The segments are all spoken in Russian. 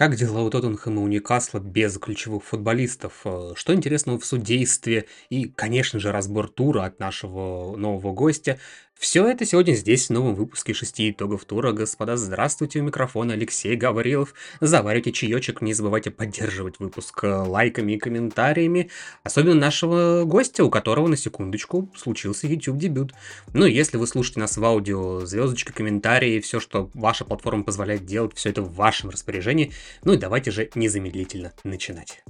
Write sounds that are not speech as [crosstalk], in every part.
Как дела у Тоттенхэма и у Ньюкасла без ключевых футболистов? Э, Что интересного в судействе? И, конечно же, разбор тура от нашего нового гостя. Все это сегодня здесь, в новом выпуске шести итогов тура. Господа, здравствуйте, у микрофона Алексей Гаврилов. Заваривайте чаечек, не забывайте поддерживать выпуск э, лайками и комментариями. Особенно нашего гостя, у которого, на секундочку, случился YouTube-дебют. Ну, если вы слушаете нас в аудио, звездочка, комментарии, все, что ваша платформа позволяет делать, все это в вашем распоряжении. Ну и давайте же незамедлительно начинать.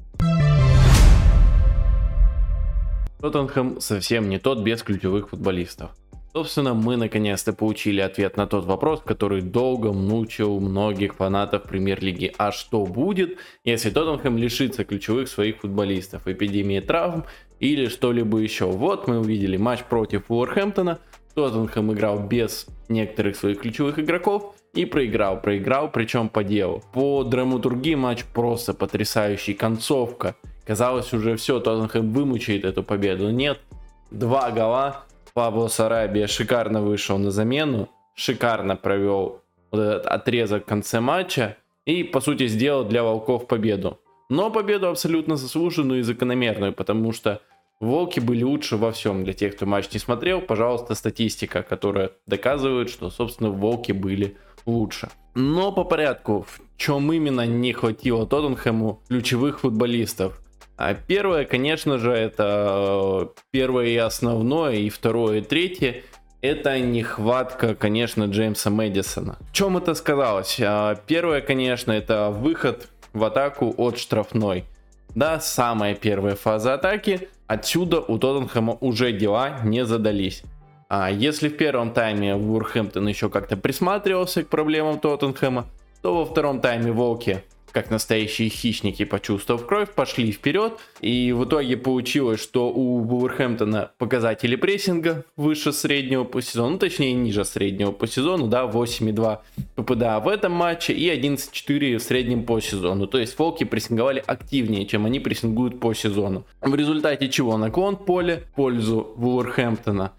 Тоттенхэм совсем не тот без ключевых футболистов. Собственно, мы наконец-то получили ответ на тот вопрос, который долго мучил многих фанатов премьер-лиги. А что будет, если Тоттенхэм лишится ключевых своих футболистов? Эпидемии травм или что-либо еще? Вот мы увидели матч против Уорхэмптона. Тоттенхэм играл без некоторых своих ключевых игроков и проиграл. Проиграл, причем по делу. По драматургии матч просто потрясающий. Концовка. Казалось уже все, Тоттенхэм вымучает эту победу. Нет, два гола Пабло Сарабия шикарно вышел на замену, шикарно провел вот этот отрезок в конце матча и, по сути, сделал для Волков победу. Но победу абсолютно заслуженную и закономерную, потому что Волки были лучше во всем. Для тех, кто матч не смотрел, пожалуйста, статистика, которая доказывает, что, собственно, Волки были лучше. Но по порядку, в чем именно не хватило Тоттенхэму ключевых футболистов – а первое, конечно же, это э, первое и основное, и второе, и третье. Это нехватка, конечно, Джеймса Мэдисона. В чем это сказалось? А, первое, конечно, это выход в атаку от штрафной. Да, самая первая фаза атаки. Отсюда у Тоттенхэма уже дела не задались. А если в первом тайме Вурхэмптон еще как-то присматривался к проблемам Тоттенхэма, то во втором тайме Волки как настоящие хищники, почувствовав кровь, пошли вперед. И в итоге получилось, что у Вулверхэмптона показатели прессинга выше среднего по сезону, ну, точнее ниже среднего по сезону, да, 8,2 ППДА в этом матче и 11,4 в среднем по сезону. То есть волки прессинговали активнее, чем они прессингуют по сезону. В результате чего наклон поля в пользу Вулверхэмптона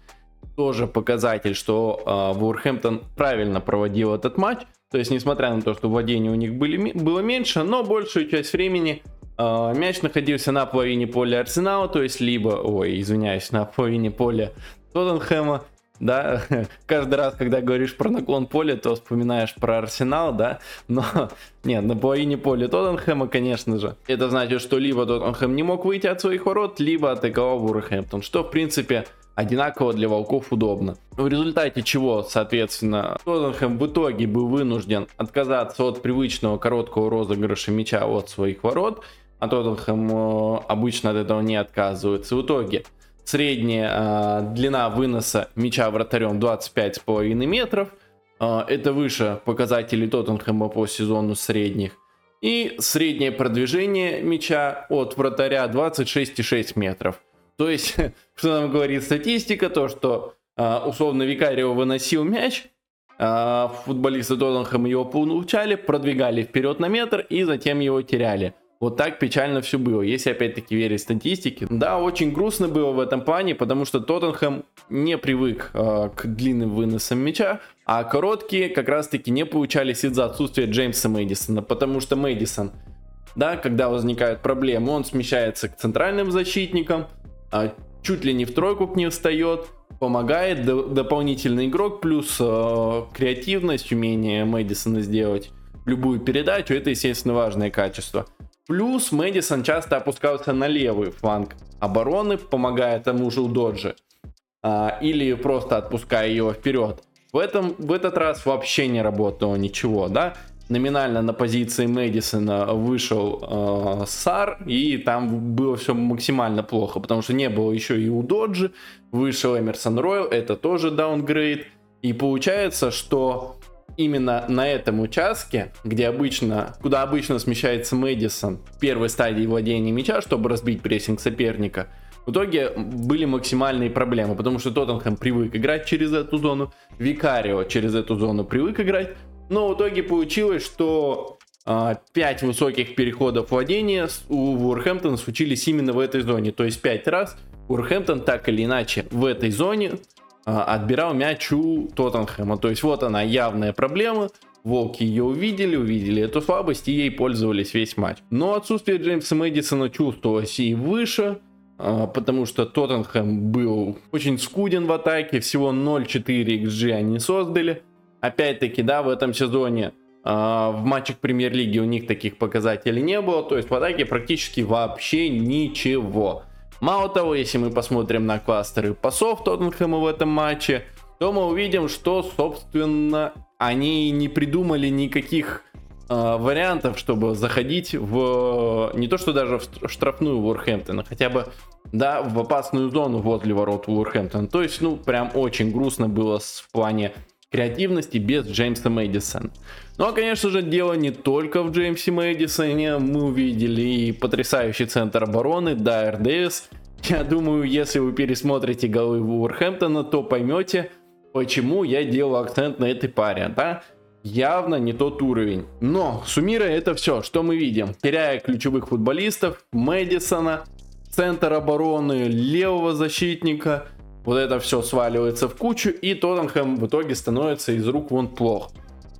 тоже показатель, что э, Вулверхэмптон правильно проводил этот матч. То есть, несмотря на то, что владения у них были, было меньше, но большую часть времени э, мяч находился на половине поля Арсенала, то есть либо, ой, извиняюсь, на половине поля Тоттенхэма, да, [laughs] каждый раз, когда говоришь про наклон поля, то вспоминаешь про Арсенал, да, но [laughs] нет, на половине поля Тоттенхэма, конечно же, это значит, что либо Тоттенхэм не мог выйти от своих ворот, либо атаковал Вурхэмптон, что, в принципе, одинаково для волков удобно. В результате чего, соответственно, Тоттенхэм в итоге был вынужден отказаться от привычного короткого розыгрыша мяча от своих ворот, а Тоттенхэм э, обычно от этого не отказывается. В итоге средняя э, длина выноса мяча вратарем 25,5 метров. Э, это выше показателей Тоттенхэма по сезону средних. И среднее продвижение мяча от вратаря 26,6 метров. То есть, [laughs] что нам говорит статистика, то что а, условно Викарио выносил мяч, а, футболисты Тоттенхэма его получали, продвигали вперед на метр и затем его теряли. Вот так печально все было, если опять-таки верить статистике. Да, очень грустно было в этом плане, потому что Тоттенхэм не привык э, к длинным выносам мяча, а короткие как раз-таки не получались из-за отсутствия Джеймса Мэдисона, потому что Мэдисон, да, когда возникают проблемы, он смещается к центральным защитникам, чуть ли не в тройку к ней встает, помогает дополнительный игрок, плюс э, креативность, умение Мэдисона сделать любую передачу, это, естественно, важное качество. Плюс Мэдисон часто опускался на левый фланг обороны, помогая тому же Доджи, э, или просто отпуская его вперед. В, этом, в этот раз вообще не работало ничего, да номинально на позиции Мэдисона вышел э, Сар, и там было все максимально плохо, потому что не было еще и у Доджи, вышел Эмерсон Ройл, это тоже даунгрейд, и получается, что именно на этом участке, где обычно, куда обычно смещается Мэдисон в первой стадии владения мяча, чтобы разбить прессинг соперника, в итоге были максимальные проблемы, потому что Тоттенхэм привык играть через эту зону, Викарио через эту зону привык играть, но в итоге получилось, что а, 5 высоких переходов владения у Вурхэмптона случились именно в этой зоне. То есть 5 раз Вурхэмптон так или иначе в этой зоне а, отбирал мяч у Тоттенхэма. То есть вот она явная проблема. Волки ее увидели, увидели эту слабость и ей пользовались весь матч. Но отсутствие Джеймса Мэдисона чувствовалось и выше, а, потому что Тоттенхэм был очень скуден в атаке, всего 0.4 XG они создали. Опять-таки, да, в этом сезоне а, в матчах премьер-лиги у них таких показателей не было, то есть в атаке практически вообще ничего. Мало того, если мы посмотрим на кластеры пасов Тоттенхэма в этом матче, то мы увидим, что, собственно, они не придумали никаких э, вариантов, чтобы заходить в не то что даже в штрафную Уорхэмптона, хотя бы да, в опасную зону возле ворот Уорхэмптона. То есть, ну, прям очень грустно было в плане креативности без Джеймса Мэдисона. Ну а, конечно же, дело не только в Джеймсе Мэдисоне. Мы увидели и потрясающий центр обороны, Дайер Дэвис. Я думаю, если вы пересмотрите голы Уорхэмптона, то поймете, почему я делал акцент на этой паре, да? Явно не тот уровень. Но, суммируя это все, что мы видим? Теряя ключевых футболистов, Мэдисона, центр обороны, левого защитника, вот это все сваливается в кучу, и Тоттенхэм в итоге становится из рук вон плох.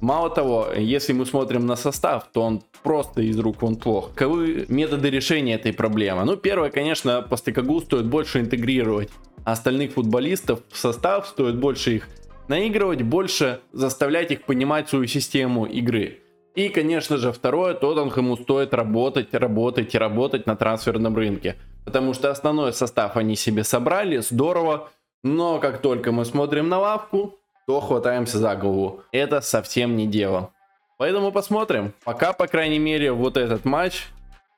Мало того, если мы смотрим на состав, то он просто из рук вон плох. Каковы методы решения этой проблемы? Ну, первое, конечно, по Стекагу стоит больше интегрировать остальных футболистов в состав, стоит больше их наигрывать, больше заставлять их понимать свою систему игры. И, конечно же, второе, Тоттенхэму стоит работать, работать и работать на трансферном рынке. Потому что основной состав они себе собрали, здорово. Но как только мы смотрим на лавку, то хватаемся за голову. Это совсем не дело. Поэтому посмотрим. Пока, по крайней мере, вот этот матч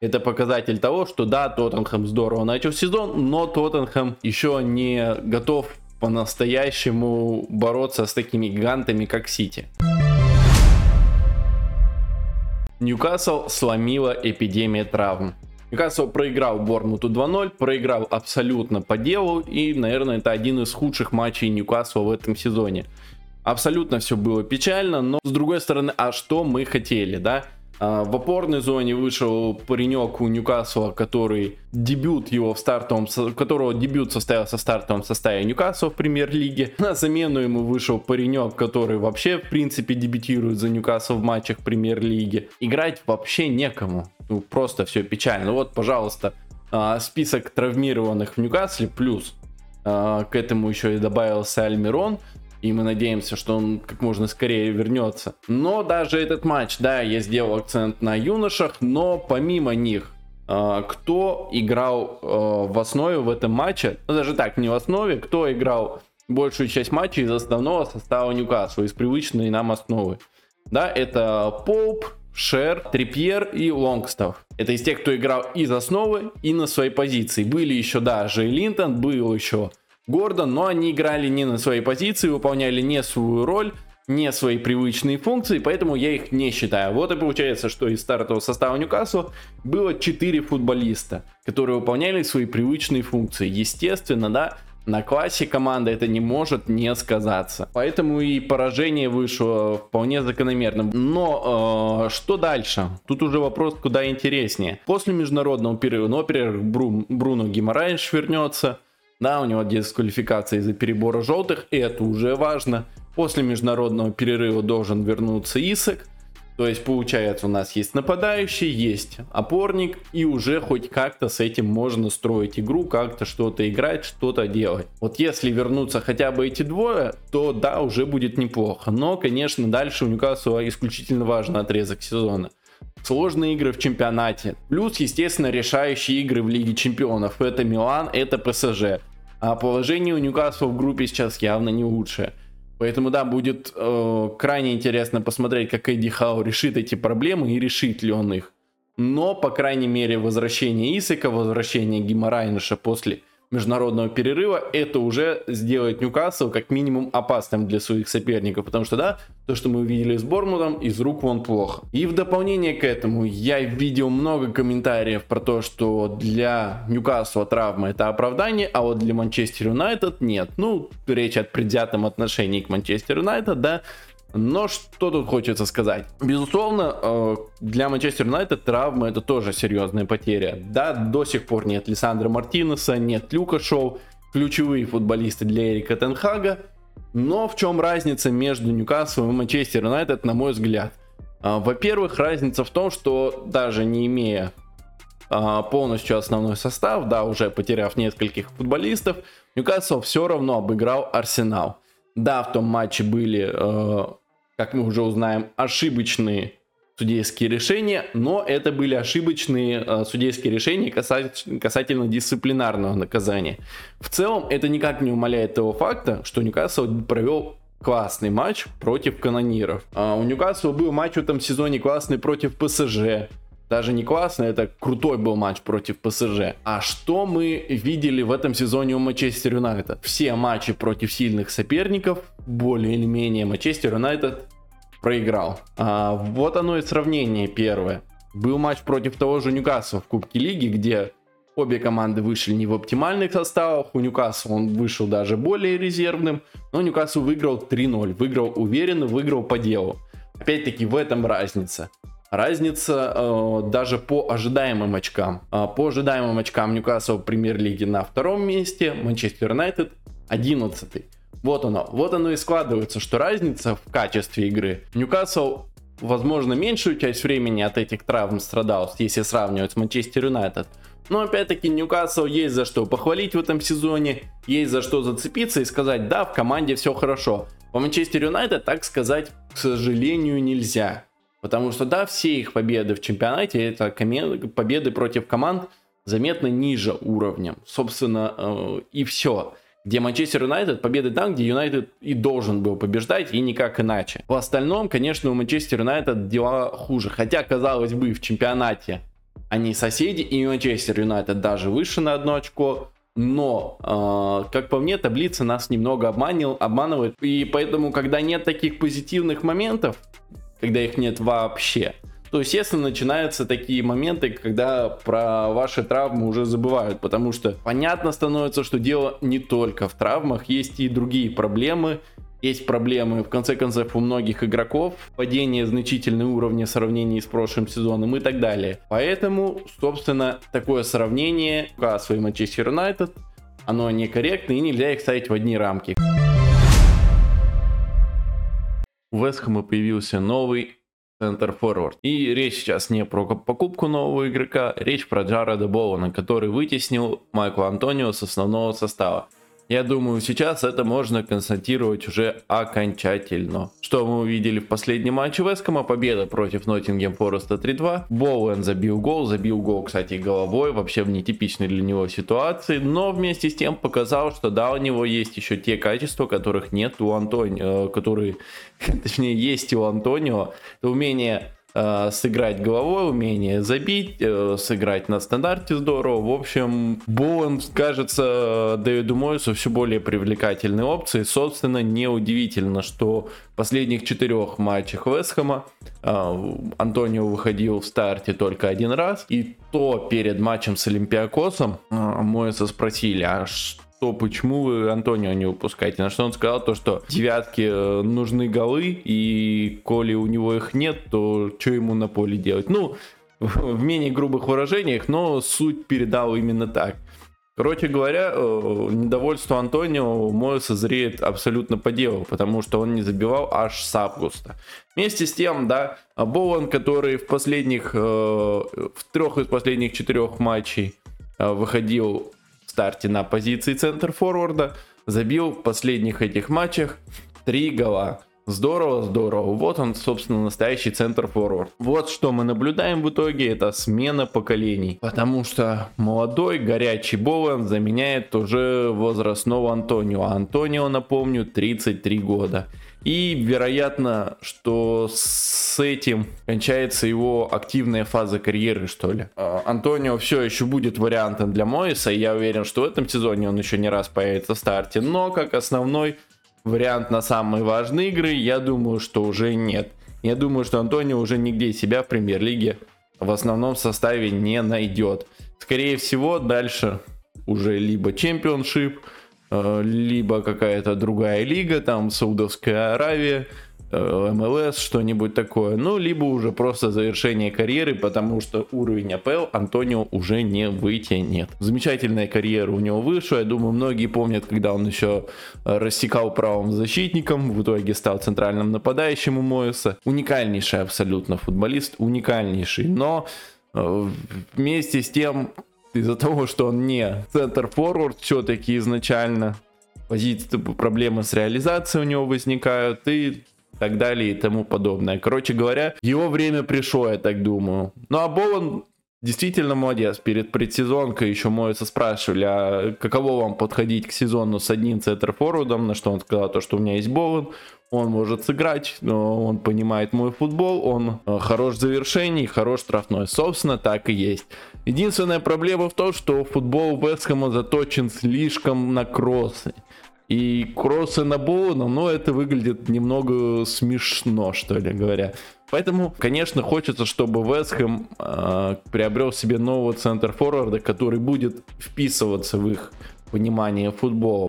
это показатель того, что да, Тоттенхэм здорово начал сезон, но Тоттенхэм еще не готов по-настоящему бороться с такими гигантами, как Сити. Ньюкасл сломила эпидемия травм. Ньюкасл проиграл Бормуту 2-0, проиграл абсолютно по делу, и, наверное, это один из худших матчей Ньюкасла в этом сезоне. Абсолютно все было печально, но с другой стороны, а что мы хотели, да? А, в опорной зоне вышел паренек у Ньюкасла, который дебют его в стартовом, которого дебют состоялся в стартовом составе Ньюкасла в премьер-лиге. [laughs] На замену ему вышел паренек, который вообще в принципе дебютирует за Ньюкасл в матчах премьер-лиги. Играть вообще некому. Ну, просто все печально. Вот, пожалуйста, а, список травмированных в Ньюкасле плюс а, к этому еще и добавился Альмирон и мы надеемся, что он как можно скорее вернется. Но даже этот матч, да, я сделал акцент на юношах, но помимо них, э, кто играл э, в основе в этом матче, ну даже так, не в основе, кто играл большую часть матча из основного состава Ньюкасла, из привычной нам основы. Да, это Поуп, Шер, Трипьер и Лонгстов. Это из тех, кто играл из основы и на своей позиции. Были еще, да, Джей Линтон, был еще Гордон, но они играли не на своей позиции, выполняли не свою роль, не свои привычные функции, поэтому я их не считаю. Вот и получается, что из стартового состава Ньюкасла было 4 футболиста, которые выполняли свои привычные функции. Естественно, да, на классе команды это не может не сказаться. Поэтому и поражение вышло вполне закономерным. Но э, что дальше? Тут уже вопрос куда интереснее. После международного перерыва, ну, во-первых, Бру, Бруно Гимарайнш вернется. Да, у него дисквалификация из-за перебора желтых, и это уже важно. После международного перерыва должен вернуться Исак. То есть, получается, у нас есть нападающий, есть опорник, и уже хоть как-то с этим можно строить игру, как-то что-то играть, что-то делать. Вот если вернутся хотя бы эти двое, то да, уже будет неплохо. Но, конечно, дальше у Ньюкасла исключительно важный отрезок сезона сложные игры в чемпионате, плюс, естественно, решающие игры в Лиге Чемпионов. Это Милан, это ПСЖ. А положение у Ньюкасла в группе сейчас явно не лучшее. Поэтому, да, будет э, крайне интересно посмотреть, как Эдди Хау решит эти проблемы и решит ли он их. Но, по крайней мере, возвращение Исака, возвращение Гимарайныша после международного перерыва, это уже сделает Ньюкасл как минимум опасным для своих соперников. Потому что, да, то, что мы увидели с Бормутом, из рук вон плохо. И в дополнение к этому, я видел много комментариев про то, что для Ньюкасла травма это оправдание, а вот для Манчестер Юнайтед нет. Ну, речь о предвзятом отношении к Манчестер Юнайтед, да, но что тут хочется сказать? Безусловно, э, для Манчестер Юнайтед травма это тоже серьезная потеря. Да, до сих пор нет Лиссандра Мартинеса, нет Люка Шоу, ключевые футболисты для Эрика Тенхага. Но в чем разница между Ньюкаслом и Манчестер Юнайтед, на мой взгляд? А, во-первых, разница в том, что даже не имея а, полностью основной состав, да, уже потеряв нескольких футболистов, Ньюкасл все равно обыграл Арсенал. Да, в том матче были, э, как мы уже узнаем, ошибочные судейские решения, но это были ошибочные э, судейские решения касательно, касательно дисциплинарного наказания. В целом, это никак не умаляет того факта, что Ньюкасл провел классный матч против канониров. А у Ньюкасла был матч в этом сезоне классный против ПСЖ. Даже не классный, это крутой был матч против ПСЖ. А что мы видели в этом сезоне у Манчестер Юнайтед? Все матчи против сильных соперников, более или менее, Манчестер Юнайтед проиграл. А, вот оно и сравнение первое. Был матч против того же Ньюкасла в Кубке Лиги, где обе команды вышли не в оптимальных составах. У Ньюкасла он вышел даже более резервным, но Ньюкасл выиграл 3-0. Выиграл уверенно, выиграл по делу. Опять-таки в этом разница. Разница э, даже по ожидаемым очкам. Э, по ожидаемым очкам Ньюкасл в премьер-лиге на втором месте, Манчестер Юнайтед 11 вот оно, вот оно и складывается, что разница в качестве игры. Ньюкасл, возможно, меньшую часть времени от этих травм страдал, если сравнивать с Манчестер Юнайтед. Но опять-таки Ньюкасл есть за что похвалить в этом сезоне, есть за что зацепиться и сказать, да, в команде все хорошо. По Манчестер Юнайтед так сказать, к сожалению, нельзя. Потому что, да, все их победы в чемпионате, это победы против команд заметно ниже уровнем. Собственно, э, и все где Манчестер Юнайтед победы там, где Юнайтед и должен был побеждать, и никак иначе. В остальном, конечно, у Манчестер Юнайтед дела хуже. Хотя, казалось бы, в чемпионате они соседи, и Манчестер Юнайтед даже выше на одно очко. Но, э, как по мне, таблица нас немного обманил, обманывает. И поэтому, когда нет таких позитивных моментов, когда их нет вообще, то, естественно, начинаются такие моменты, когда про ваши травмы уже забывают, потому что понятно становится, что дело не только в травмах, есть и другие проблемы, есть проблемы, в конце концов, у многих игроков, падение значительного уровня в сравнении с прошлым сезоном и так далее. Поэтому, собственно, такое сравнение Ньюкасл и Манчестер Юнайтед, оно некорректно и нельзя их ставить в одни рамки. У Вестхэма появился новый центр форвард. И речь сейчас не про покупку нового игрока, речь про Джареда Боуна, который вытеснил Майкла Антонио с основного состава. Я думаю, сейчас это можно констатировать уже окончательно. Что мы увидели в последнем матче Вескома? Победа против Ноттингем Фореста 3-2. Боуэн забил гол, забил гол, кстати, головой, вообще в нетипичной для него ситуации, но вместе с тем показал, что да, у него есть еще те качества, которых нет у Антонио, э, которые, [laughs] точнее, есть у Антонио. Это умение сыграть головой, умение забить, э, сыграть на стандарте здорово. В общем, Боуэн кажется Дэвиду Мойсу все более привлекательной опцией. Собственно, неудивительно, что в последних четырех матчах Вестхэма э, Антонио выходил в старте только один раз. И то перед матчем с Олимпиакосом э, Мойса спросили, а что что почему вы Антонио не выпускаете? На что он сказал то, что девятки э, нужны голы, и коли у него их нет, то что ему на поле делать? Ну, в менее грубых выражениях, но суть передал именно так. Короче говоря, э, недовольство Антонио мое созреет абсолютно по делу, потому что он не забивал аж с августа. Вместе с тем, да, Боуэн, который в последних, э, в трех из последних четырех матчей выходил старте на позиции центр форварда, забил в последних этих матчах 3 гола. Здорово, здорово. Вот он, собственно, настоящий центр форвард. Вот что мы наблюдаем в итоге, это смена поколений. Потому что молодой, горячий Боуэн заменяет уже возрастного Антонио. А Антонио, напомню, 33 года. И вероятно, что с этим кончается его активная фаза карьеры, что ли. А, Антонио все еще будет вариантом для Моиса. Я уверен, что в этом сезоне он еще не раз появится в старте. Но как основной вариант на самые важные игры, я думаю, что уже нет. Я думаю, что Антонио уже нигде себя в премьер-лиге в основном составе не найдет. Скорее всего, дальше уже либо чемпионшип, либо какая-то другая лига, там Саудовская Аравия, э, МЛС, что-нибудь такое. Ну, либо уже просто завершение карьеры, потому что уровень АПЛ Антонио уже не вытянет. Замечательная карьера у него вышла. Я думаю, многие помнят, когда он еще э, рассекал правым защитником, в итоге стал центральным нападающим у Моиса. Уникальнейший абсолютно футболист, уникальнейший. Но э, вместе с тем, из-за того, что он не центр-форвард все-таки изначально, позиции, проблемы с реализацией у него возникают и так далее и тому подобное. Короче говоря, его время пришло, я так думаю. Ну а Болон действительно молодец. Перед предсезонкой еще Моиса спрашивали, а каково вам подходить к сезону с одним центр-форвардом, на что он сказал, то, что у меня есть Болон, он может сыграть, но он понимает мой футбол, он э, хорош в завершении, хорош штрафной. Собственно, так и есть. Единственная проблема в том, что футбол Вестхэма заточен слишком на кроссы. И кроссы на Боуна, ну, это выглядит немного смешно, что ли говоря. Поэтому, конечно, хочется, чтобы Вестхэм э, приобрел себе нового центр форварда, который будет вписываться в их понимание футбола.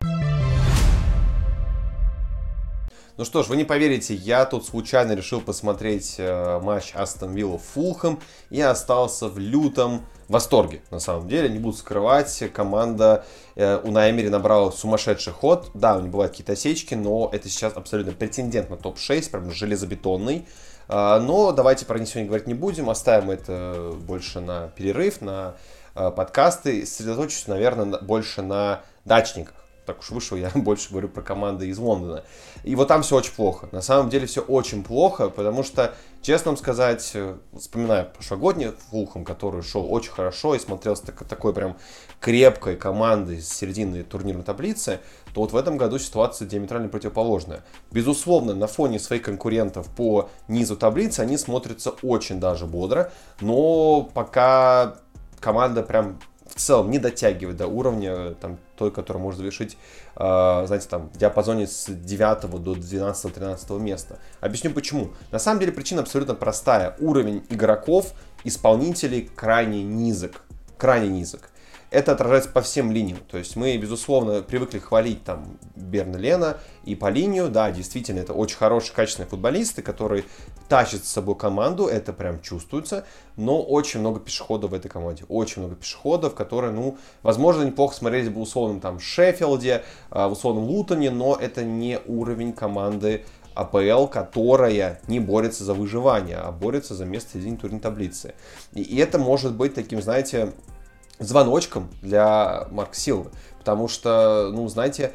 Ну что ж, вы не поверите, я тут случайно решил посмотреть э, матч Астон Вилла Фулхэм и остался в лютом восторге, на самом деле, не буду скрывать. Команда э, у Наймери набрала сумасшедший ход. Да, у них бывают какие-то осечки, но это сейчас абсолютно претендент на топ-6, прям железобетонный. Э, но давайте про них сегодня говорить не будем, оставим это больше на перерыв, на э, подкасты. Сосредоточусь, наверное, больше на дачниках так уж вышло, я [laughs] больше говорю про команды из Лондона. И вот там все очень плохо. На самом деле все очень плохо, потому что, честно вам сказать, э, вспоминая прошлогодний Фулхам, который шел очень хорошо и смотрелся так, такой прям крепкой командой с середины турнирной таблицы, то вот в этом году ситуация диаметрально противоположная. Безусловно, на фоне своих конкурентов по низу таблицы они смотрятся очень даже бодро, но пока команда прям в целом не дотягивает до уровня там, той, который может завершить, э, знаете, там, в диапазоне с 9 до 12-13 места. Объясню почему. На самом деле причина абсолютно простая. Уровень игроков, исполнителей крайне низок. Крайне низок это отражается по всем линиям. То есть мы, безусловно, привыкли хвалить там Берна Лена и по линию. Да, действительно, это очень хорошие, качественные футболисты, которые тащат с собой команду, это прям чувствуется. Но очень много пешеходов в этой команде. Очень много пешеходов, которые, ну, возможно, неплохо смотрелись бы в условном там Шеффилде, а, в условном Лутоне, но это не уровень команды АПЛ, которая не борется за выживание, а борется за место в середине турнирной таблицы. И это может быть таким, знаете, звоночком для Марка Силвы. Потому что, ну, знаете,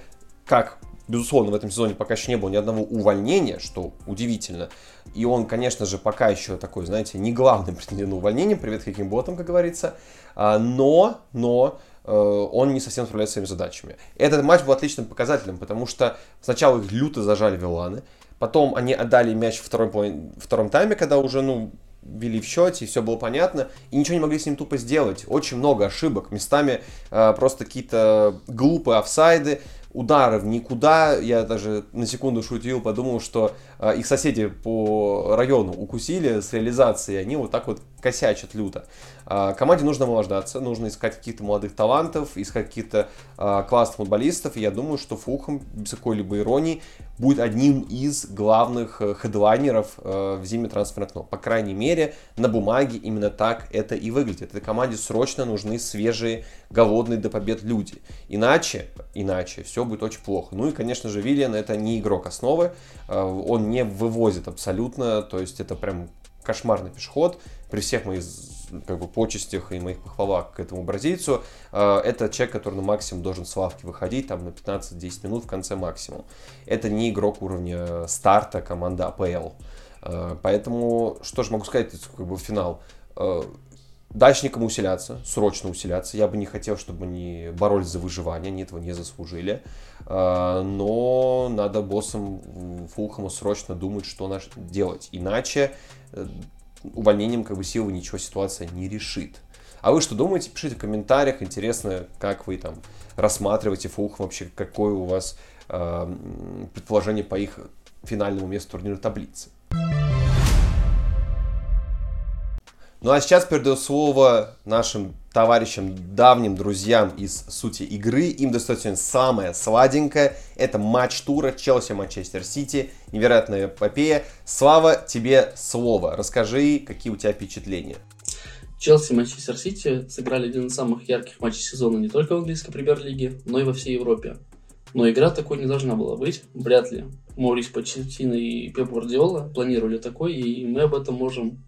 как, безусловно, в этом сезоне пока еще не было ни одного увольнения, что удивительно. И он, конечно же, пока еще такой, знаете, не главный [laughs] претендент на увольнение, привет каким ботам, как говорится. А, но, но, э, он не совсем справляется с своими задачами. Этот матч был отличным показателем, потому что сначала их люто зажали Виланы, потом они отдали мяч в втором, втором тайме, когда уже, ну, вели в счете, и все было понятно, и ничего не могли с ним тупо сделать. Очень много ошибок, местами э, просто какие-то глупые офсайды, удары в никуда. Я даже на секунду шутил, подумал, что э, их соседи по району укусили с реализацией, они вот так вот косячат люто. Э, команде нужно омолаждаться, нужно искать каких-то молодых талантов, искать каких-то э, классных футболистов, и я думаю, что Фулхэм, без какой-либо иронии, будет одним из главных э, хедлайнеров э, в зимнем трансферном окно. По крайней мере, на бумаге именно так это и выглядит. Этой команде срочно нужны свежие, голодные до побед люди. Иначе, иначе все будет очень плохо. Ну и, конечно же, Виллиан это не игрок основы. Э, он не вывозит абсолютно. То есть это прям кошмарный пешеход. При всех моих как бы, почестях и моих похвалах к этому бразильцу, э, это человек, который на максимум должен с лавки выходить, там на 15-10 минут в конце максимум. Это не игрок уровня старта команды АПЛ. Э, поэтому, что же могу сказать, как бы финал. Э, дачникам усиляться, срочно усиляться. Я бы не хотел, чтобы они боролись за выживание, они этого не заслужили. Но надо боссам Фулхама срочно думать, что делать. Иначе увольнением как бы силы ничего ситуация не решит. А вы что думаете? Пишите в комментариях. Интересно, как вы там рассматриваете Фулх вообще, какое у вас э, предположение по их финальному месту турнирной таблицы. Ну а сейчас передаю слово нашим товарищам, давним друзьям из сути игры. Им достается самое сладенькое. Это матч тура Челси-Манчестер Сити. Невероятная эпопея. Слава, тебе слово. Расскажи, какие у тебя впечатления. Челси Манчестер Сити сыграли один из самых ярких матчей сезона не только в английской премьер-лиге, но и во всей Европе. Но игра такой не должна была быть, вряд ли. Морис Почетино и Пеп Гвардиола планировали такой, и мы об этом можем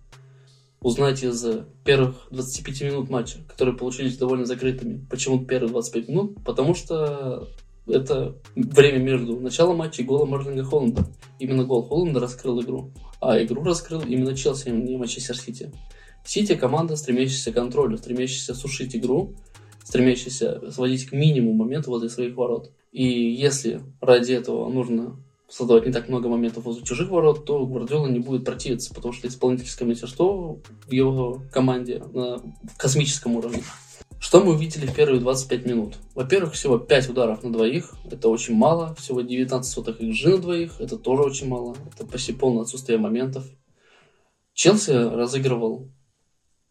узнать из первых 25 минут матча, которые получились довольно закрытыми. Почему первые 25 минут? Потому что это время между началом матча и голом Марлинга Холланда. Именно гол Холланда раскрыл игру. А игру раскрыл именно Челси, а не Манчестер Сити. Сити команда, стремящаяся к контролю, стремящаяся сушить игру, стремящаяся сводить к минимуму моментов возле своих ворот. И если ради этого нужно создавать не так много моментов возле чужих ворот, то Гвардиола не будет противиться, потому что исполнительское мастерство в его команде на космическом уровне. Что мы увидели в первые 25 минут? Во-первых, всего 5 ударов на двоих, это очень мало, всего 19 сотых XG на двоих, это тоже очень мало, это почти полное отсутствие моментов. Челси разыгрывал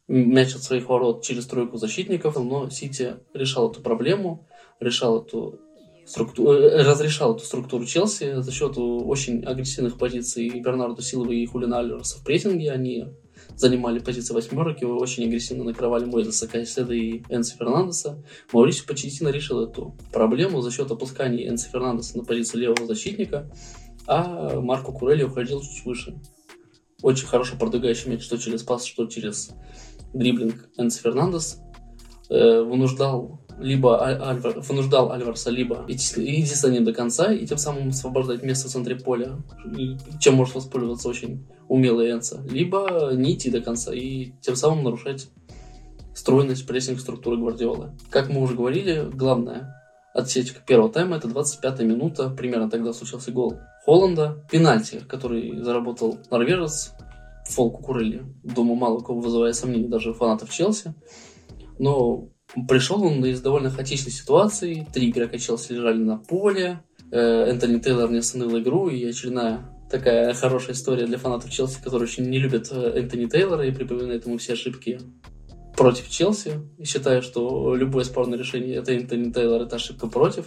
мяч от своих ворот через тройку защитников, но Сити решал эту проблему, решал эту структуру, э, разрешал эту структуру Челси за счет очень агрессивных позиций Бернарду Силова и Хулина Альвареса в прессинге. Они занимали позиции восьмерок и очень агрессивно накрывали Мойзеса Кайседа и Энси Фернандеса. Маурисио Почетино решил эту проблему за счет опускания Энси Фернандеса на позицию левого защитника, а Марко Курелли уходил чуть выше. Очень хорошо продвигающий мяч что через пас, что через дриблинг Энс Фернандес э, вынуждал либо Альвар, вынуждал Альварса либо идти с ним до конца и тем самым освобождать место в центре поля, чем может воспользоваться очень умелый Энса, либо не идти до конца и тем самым нарушать стройность прессинг структуры Гвардиолы. Как мы уже говорили, главная отсечка первого тайма это 25 минута, примерно тогда случился гол Холланда, пенальти, который заработал норвежец фол Кукурелли. Думаю, мало кого вызывает сомнений, даже фанатов Челси. Но пришел он из довольно хаотичной ситуации. Три игрока Челси лежали на поле. Э, Энтони Тейлор не остановил игру, и очередная такая хорошая история для фанатов Челси, которые очень не любят э, Энтони Тейлора и припоминают ему все ошибки против Челси. И считаю, что любое спорное решение это Энтони Тейлор, это ошибка против.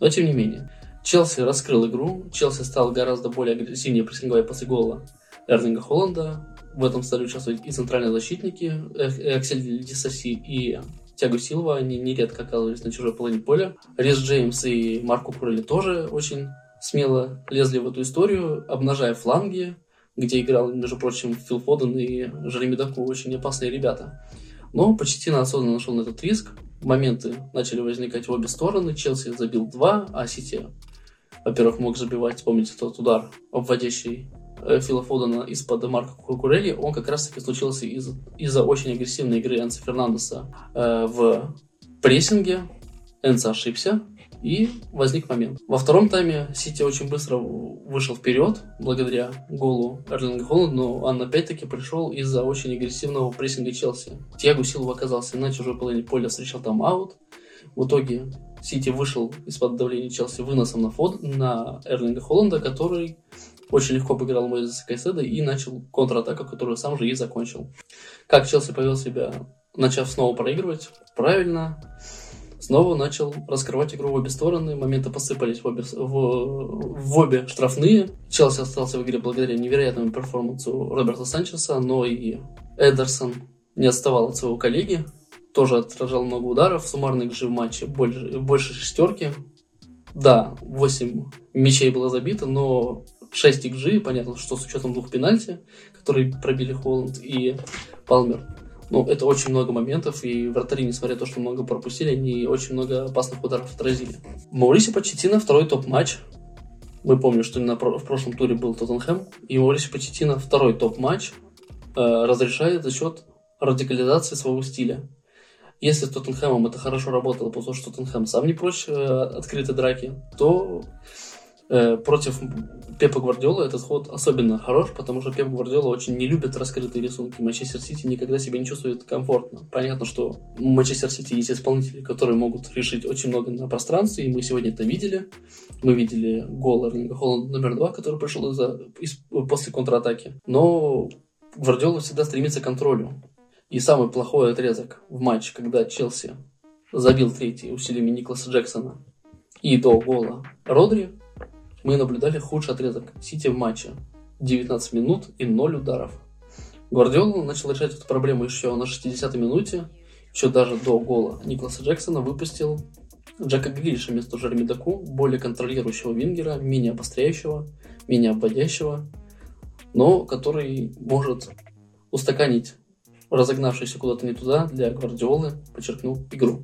Но тем не менее. Челси раскрыл игру, Челси стал гораздо более агрессивнее прессинговая после гола Эрлинга Холланда. В этом стали участвовать и центральные защитники, Аксель Дисаси и Тягу Силва, они нередко оказывались на чужой половине поля. Рис Джеймс и Марко Курели тоже очень смело лезли в эту историю, обнажая фланги, где играл, между прочим, Фил Фоден и Жереми Даку, очень опасные ребята. Но Почетина осознанно нашел на этот риск. Моменты начали возникать в обе стороны. Челси забил два, а Сити, во-первых, мог забивать, помните тот удар, обводящий Фила Фодена из-под Марка Кукурелли, он как раз-таки случился из- из-за очень агрессивной игры Энса Фернандеса э, в прессинге. Энса ошибся, и возник момент. Во втором тайме Сити очень быстро вышел вперед, благодаря голу Эрлинга Холланда, но он опять-таки пришел из-за очень агрессивного прессинга Челси. Тиагу Силова оказался на чужой половине поля, встречал там аут. В итоге Сити вышел из-под давления Челси выносом на, фод, на Эрлинга Холланда, который очень легко обыграл Мойзеса Кайседа и начал контратаку, которую сам же и закончил. Как Челси повел себя, начав снова проигрывать? Правильно. Снова начал раскрывать игру в обе стороны. Моменты посыпались в обе, в, в обе штрафные. Челси остался в игре благодаря невероятному перформансу Роберта Санчеса, но и Эдерсон не отставал от своего коллеги. Тоже отражал много ударов. Суммарный XG в матче больше, больше шестерки. Да, 8 мячей было забито, но 6 XG, понятно, что с учетом двух пенальти, которые пробили Холланд и Палмер. Ну, это очень много моментов, и вратари, несмотря на то, что много пропустили, они очень много опасных ударов отразили. Маурисио Почетино второй топ-матч. Мы помним, что на, в прошлом туре был Тоттенхэм, и Маурисио Почетино второй топ-матч э, разрешает за счет радикализации своего стиля. Если с Тоттенхэмом это хорошо работало, потому что Тоттенхэм сам не прочь э, открытой драки, то э, против Пепа Гвардиола этот ход особенно хорош, потому что Пеп Гвардиола очень не любит раскрытые рисунки. Манчестер Сити никогда себя не чувствует комфортно. Понятно, что у Манчестер Сити есть исполнители, которые могут решить очень много на пространстве, и мы сегодня это видели. Мы видели гол Эрлинга Холланда номер два, который пришел из из, после контратаки. Но Гвардиола всегда стремится к контролю. И самый плохой отрезок в матче, когда Челси забил третий усилиями Никласа Джексона и до гола Родри, мы наблюдали худший отрезок Сити в матче. 19 минут и 0 ударов. Гвардиола начал решать эту проблему еще на 60-й минуте, еще даже до гола Никласа Джексона выпустил Джека Грилиша вместо Жереми Даку, более контролирующего вингера, менее обостряющего, менее обводящего, но который может устаканить разогнавшийся куда-то не туда для Гвардиолы, подчеркнул игру.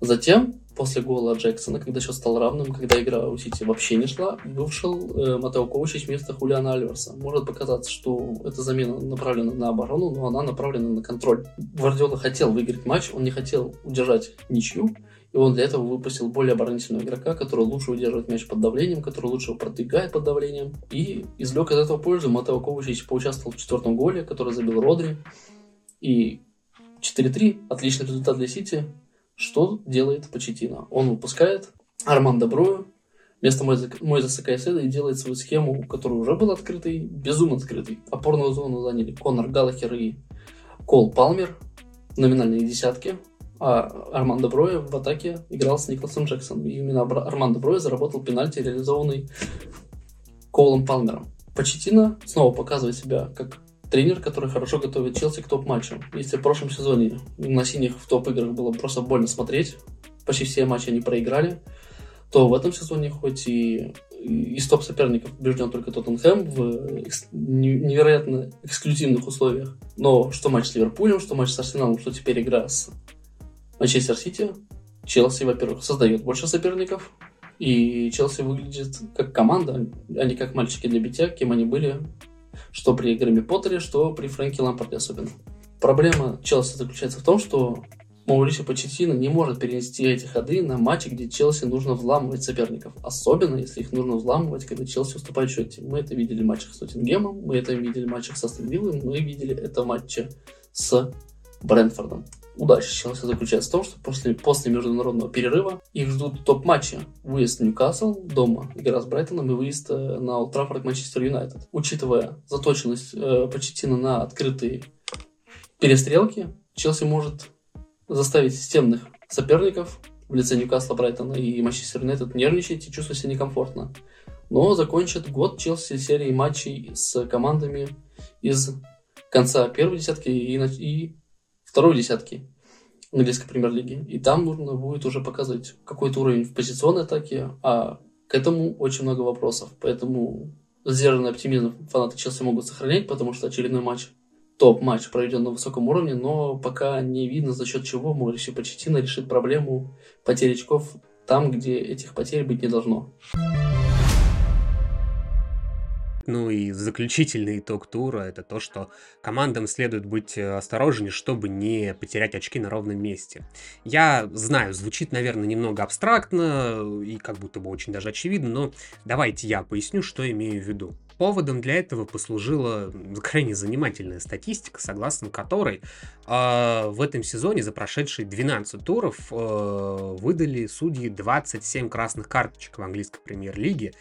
Затем после гола Джексона, когда счет стал равным, когда игра у Сити вообще не шла, вышел э, Матео Ковачич вместо Хулиана Альверса. Может показаться, что эта замена направлена на оборону, но она направлена на контроль. Гвардиола хотел выиграть матч, он не хотел удержать ничью, и он для этого выпустил более оборонительного игрока, который лучше удерживает мяч под давлением, который лучше его продвигает под давлением. И извлек из этого пользу. Матео Ковачич поучаствовал в четвертом голе, который забил Родри. И 4-3, отличный результат для Сити. Что делает Почетина? Он выпускает Армандо Брою вместо Мойзеса Кайседа и делает свою схему, которая уже была открытой, безумно открытой. Опорную зону заняли Конор Галлахер и Кол Палмер, номинальные десятки. А Армандо Броя в атаке играл с Николасом Джексоном. И именно Армандо Броя заработал пенальти, реализованный Колом Палмером. Почетина снова показывает себя как тренер, который хорошо готовит Челси к топ-матчам. Если в прошлом сезоне на синих в топ-играх было просто больно смотреть, почти все матчи они проиграли, то в этом сезоне хоть и из топ-соперников побежден только Тоттенхэм в невероятно эксклюзивных условиях. Но что матч с Ливерпулем, что матч с Арсеналом, что теперь игра с Манчестер Сити, Челси, во-первых, создает больше соперников, и Челси выглядит как команда, а не как мальчики для битья, кем они были что при Грэме Поттере, что при Фрэнке Лампарде особенно. Проблема Челси заключается в том, что Маурисио Почетино не может перенести эти ходы на матчи, где Челси нужно взламывать соперников. Особенно, если их нужно взламывать, когда Челси уступает в счете. Мы это видели в матчах с Тоттенгемом, мы это видели в матчах с Астон Виллой, мы видели это в матче с Брэнфордом. Удача Челси заключается в том, что после, после международного перерыва их ждут топ-матчи. Выезд в Ньюкасл, дома игра с Брайтоном и выезд э, на Олд Траффорд Манчестер Юнайтед. Учитывая заточенность э, Почетина на открытые перестрелки, Челси может заставить системных соперников в лице Ньюкасла, Брайтона и Манчестер Юнайтед нервничать и чувствовать себя некомфортно. Но закончит год Челси серией матчей с командами из конца первой десятки и, и второй десятки английской премьер-лиги. И там нужно будет уже показывать какой-то уровень в позиционной атаке, а к этому очень много вопросов. Поэтому сдержанный оптимизм фанаты Челси могут сохранять, потому что очередной матч топ-матч проведен на высоком уровне, но пока не видно, за счет чего Маурисио Почетино решит проблему потери очков там, где этих потерь быть не должно. Ну и заключительный итог тура это то, что командам следует быть э, осторожнее, чтобы не потерять очки на ровном месте. Я знаю, звучит, наверное, немного абстрактно и как будто бы очень даже очевидно, но давайте я поясню, что имею в виду. Поводом для этого послужила крайне занимательная статистика, согласно которой э, в этом сезоне за прошедшие 12 туров э, выдали судьи 27 красных карточек в английской премьер-лиге,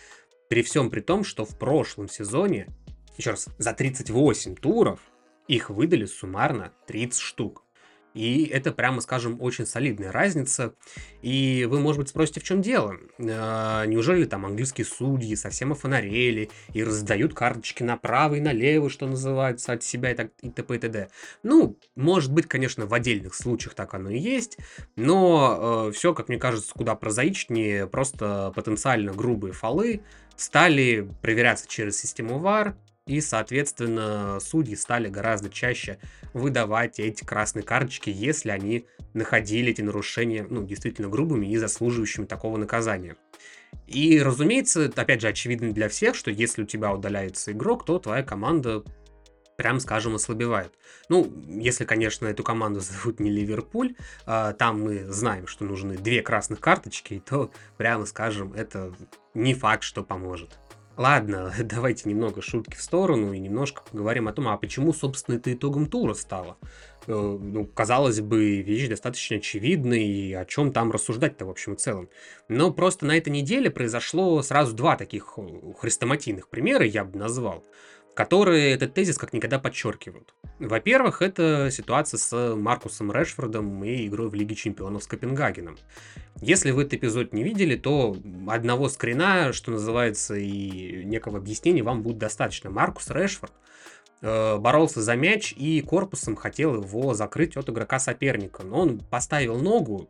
при всем при том, что в прошлом сезоне, еще раз, за 38 туров их выдали суммарно 30 штук. И это, прямо скажем, очень солидная разница. И вы, может быть, спросите, в чем дело? Э, неужели там английские судьи совсем офонарели и раздают карточки направо и налево, что называется, от себя и, так, и т.п. и т.д. Ну, может быть, конечно, в отдельных случаях так оно и есть, но э, все, как мне кажется, куда прозаичнее, просто потенциально грубые фолы стали проверяться через систему VAR, и, соответственно, судьи стали гораздо чаще выдавать эти красные карточки, если они находили эти нарушения, ну, действительно грубыми и заслуживающими такого наказания. И, разумеется, опять же, очевидно для всех, что если у тебя удаляется игрок, то твоя команда прям скажем, ослабевает. Ну, если, конечно, эту команду [laughs] зовут не Ливерпуль, а, там мы знаем, что нужны две красных карточки, то, прямо скажем, это не факт, что поможет. Ладно, [laughs] давайте немного шутки в сторону и немножко поговорим о том, а почему, собственно, это итогом тура стало. Э, ну, казалось бы, вещь достаточно очевидная, и о чем там рассуждать-то в общем и целом. Но просто на этой неделе произошло сразу два таких э, хрестоматийных примера, я бы назвал. Которые этот тезис как никогда подчеркивают. Во-первых, это ситуация с Маркусом Решфордом и игрой в Лиге Чемпионов с Копенгагеном. Если вы этот эпизод не видели, то одного скрина, что называется, и некого объяснения вам будет достаточно. Маркус Решфорд э, боролся за мяч и корпусом хотел его закрыть от игрока соперника. Но он поставил ногу,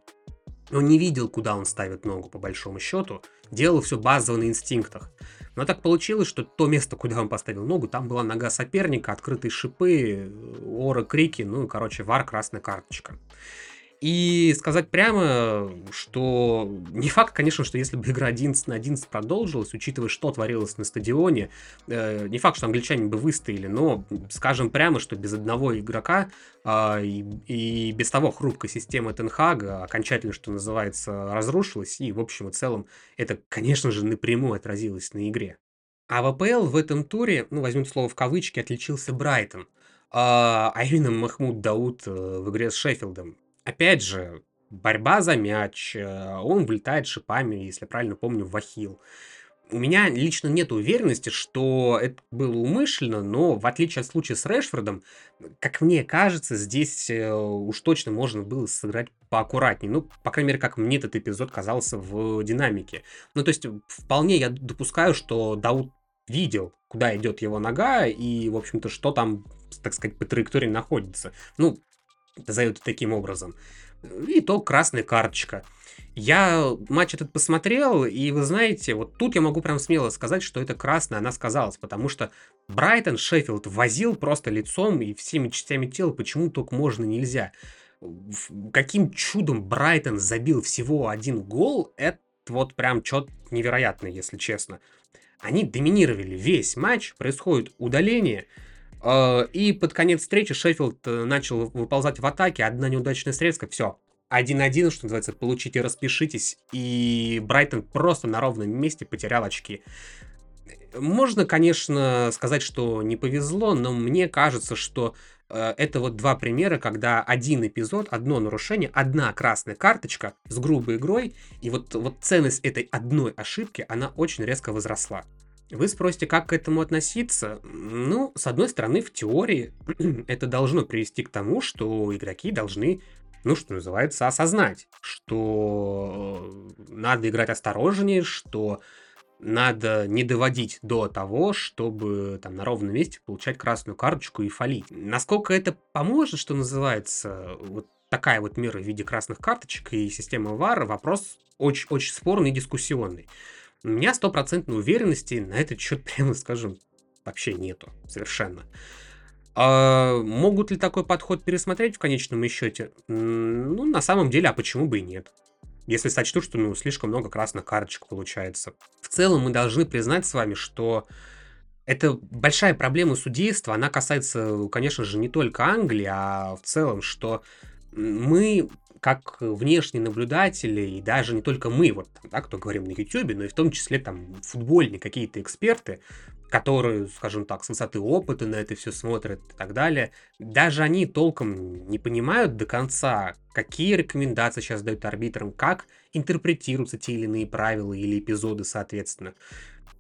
он не видел, куда он ставит ногу, по большому счету. Делал все базово на инстинктах. Но так получилось, что то место, куда он поставил ногу, там была нога соперника, открытые шипы, ора, крики, ну, короче, вар, красная карточка. И сказать прямо, что не факт, конечно, что если бы игра 11 на 11 продолжилась, учитывая, что творилось на стадионе, э, не факт, что англичане бы выстояли, но скажем прямо, что без одного игрока э, и, и без того хрупкой системы Тенхага окончательно, что называется, разрушилась, и в общем и целом это, конечно же, напрямую отразилось на игре. А в АПЛ в этом туре, ну, возьмем слово в кавычки, отличился Брайтон. А, а именно Махмуд Дауд э, в игре с Шеффилдом. Опять же, борьба за мяч, э, он влетает шипами, если правильно помню, в ахилл. У меня лично нет уверенности, что это было умышленно, но в отличие от случая с Решфордом, как мне кажется, здесь э, уж точно можно было сыграть поаккуратнее. Ну, по крайней мере, как мне этот эпизод казался в динамике. Ну, то есть, вполне я допускаю, что Дауд видел, куда идет его нога и, в общем-то, что там, так сказать, по траектории находится. Ну, назовем таким образом. И то красная карточка. Я матч этот посмотрел, и вы знаете, вот тут я могу прям смело сказать, что это красная, она сказалась, потому что Брайтон Шеффилд возил просто лицом и всеми частями тела, почему только можно нельзя. Каким чудом Брайтон забил всего один гол, это вот прям что-то невероятное, если честно. Они доминировали весь матч, происходит удаление, и под конец встречи Шеффилд э, начал выползать в атаке, одна неудачная средства, все. 1-1, что называется, получите, распишитесь. И Брайтон просто на ровном месте потерял очки. Можно, конечно, сказать, что не повезло, но мне кажется, что э, это вот два примера, когда один эпизод, одно нарушение, одна красная карточка с грубой игрой, и вот, вот ценность этой одной ошибки, она очень резко возросла. Вы спросите, как к этому относиться? Ну, с одной стороны, в теории [clears throat] это должно привести к тому, что игроки должны, ну, что называется, осознать, что надо играть осторожнее, что надо не доводить до того, чтобы там на ровном месте получать красную карточку и фалить. Насколько это поможет, что называется, вот такая вот мера в виде красных карточек и система VAR, вопрос очень-очень спорный и дискуссионный. У меня стопроцентной уверенности на этот счет, [laughs] прямо скажем, вообще нету. Совершенно. А могут ли такой подход пересмотреть в конечном счете? Ну, на самом деле, а почему бы и нет? Если сочтут, что ну, слишком много красных карточек получается. В целом мы должны признать с вами, что это большая проблема судейства. Она касается, конечно же, не только Англии, а в целом, что мы как внешние наблюдатели, и даже не только мы, вот, да, кто говорим на YouTube, но и в том числе там футбольные какие-то эксперты, которые, скажем так, с высоты опыта на это все смотрят и так далее, даже они толком не понимают до конца, какие рекомендации сейчас дают арбитрам, как интерпретируются те или иные правила или эпизоды, соответственно.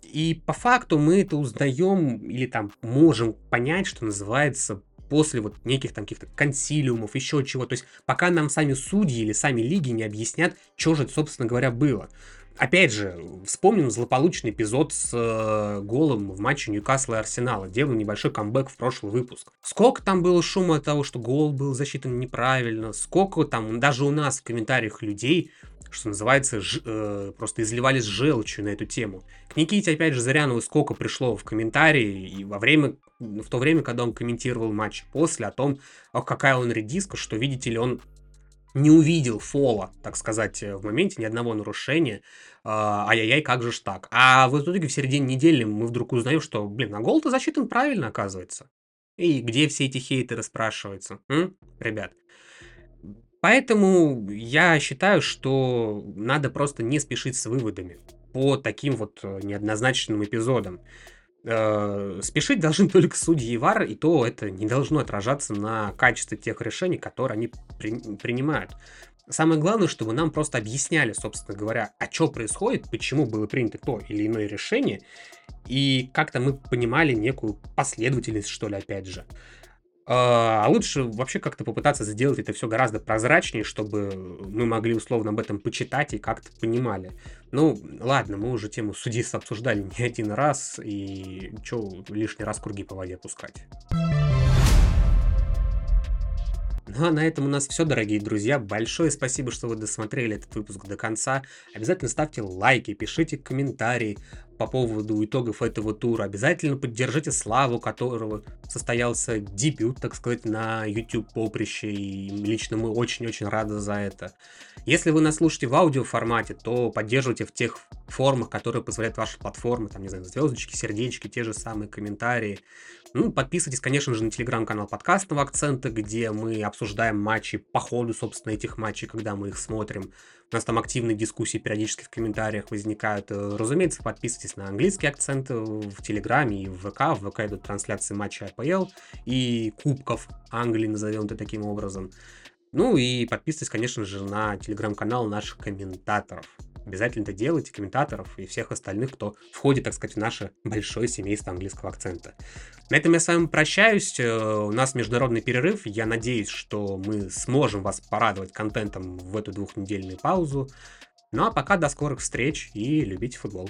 И по факту мы это узнаем или там можем понять, что называется, после вот неких там каких-то консилиумов, еще чего. То есть пока нам сами судьи или сами лиги не объяснят, что же, собственно говоря, было. Опять же, вспомним злополучный эпизод с э, голом в матче Ньюкасла и Арсенала. Делаю небольшой камбэк в прошлый выпуск. Сколько там было шума от того, что гол был засчитан неправильно, сколько там даже у нас в комментариях людей что называется, ж, э, просто изливались желчью на эту тему. К Никите, опять же, Зарянову сколько пришло в комментарии и во время, в то время, когда он комментировал матч после, о том, какая он редиска, что, видите ли, он не увидел фола, так сказать, в моменте, ни одного нарушения. А, ай-яй-яй, как же ж так. А в итоге в середине недели мы вдруг узнаем, что, блин, а гол-то засчитан правильно, оказывается. И где все эти хейтеры спрашиваются? М? Ребят, Поэтому я считаю, что надо просто не спешить с выводами по таким вот э, неоднозначным эпизодам. Э, спешить должны [laughs] только судьи и ВАР, и то это не должно отражаться на качестве тех решений, которые они при, принимают. Самое главное, чтобы нам просто объясняли, собственно говоря, а что происходит, почему было принято то или иное решение, и как-то мы понимали некую последовательность, что ли, опять же. А лучше вообще как-то попытаться сделать это все гораздо прозрачнее, чтобы мы могли условно об этом почитать и как-то понимали. Ну, ладно, мы уже тему судейства обсуждали [laughs] не один раз, и что лишний раз круги по воде пускать. Ну а на этом у нас все, дорогие друзья. Большое спасибо, что вы досмотрели этот выпуск до конца. Обязательно ставьте лайки, пишите комментарии по поводу итогов этого тура. Обязательно поддержите Славу, которого состоялся дебют, так сказать, на YouTube поприще. И лично мы очень-очень рады за это. Если вы нас слушаете в аудиоформате, то поддерживайте в тех формах, которые позволяют ваши платформы. Там, не знаю, звездочки, сердечки, те же самые комментарии. Ну, подписывайтесь, конечно же, на телеграм-канал подкастного акцента, где мы обсуждаем матчи по ходу, собственно, этих матчей, когда мы их смотрим. У нас там активные дискуссии периодически в комментариях возникают. Э, разумеется, подписывайтесь на английский акцент в Телеграме и в ВК. В ВК идут трансляции матча АПЛ и Кубков Англии, назовем это таким образом. Ну и подписывайтесь, конечно же, на телеграм-канал наших комментаторов. Обязательно это делайте, комментаторов и всех остальных, кто входит, так сказать, в наше большое семейство английского акцента. На этом я с вами прощаюсь. Э, у нас международный перерыв. Я надеюсь, что мы сможем вас порадовать контентом в эту двухнедельную паузу. Ну а пока до скорых встреч и любите футбол.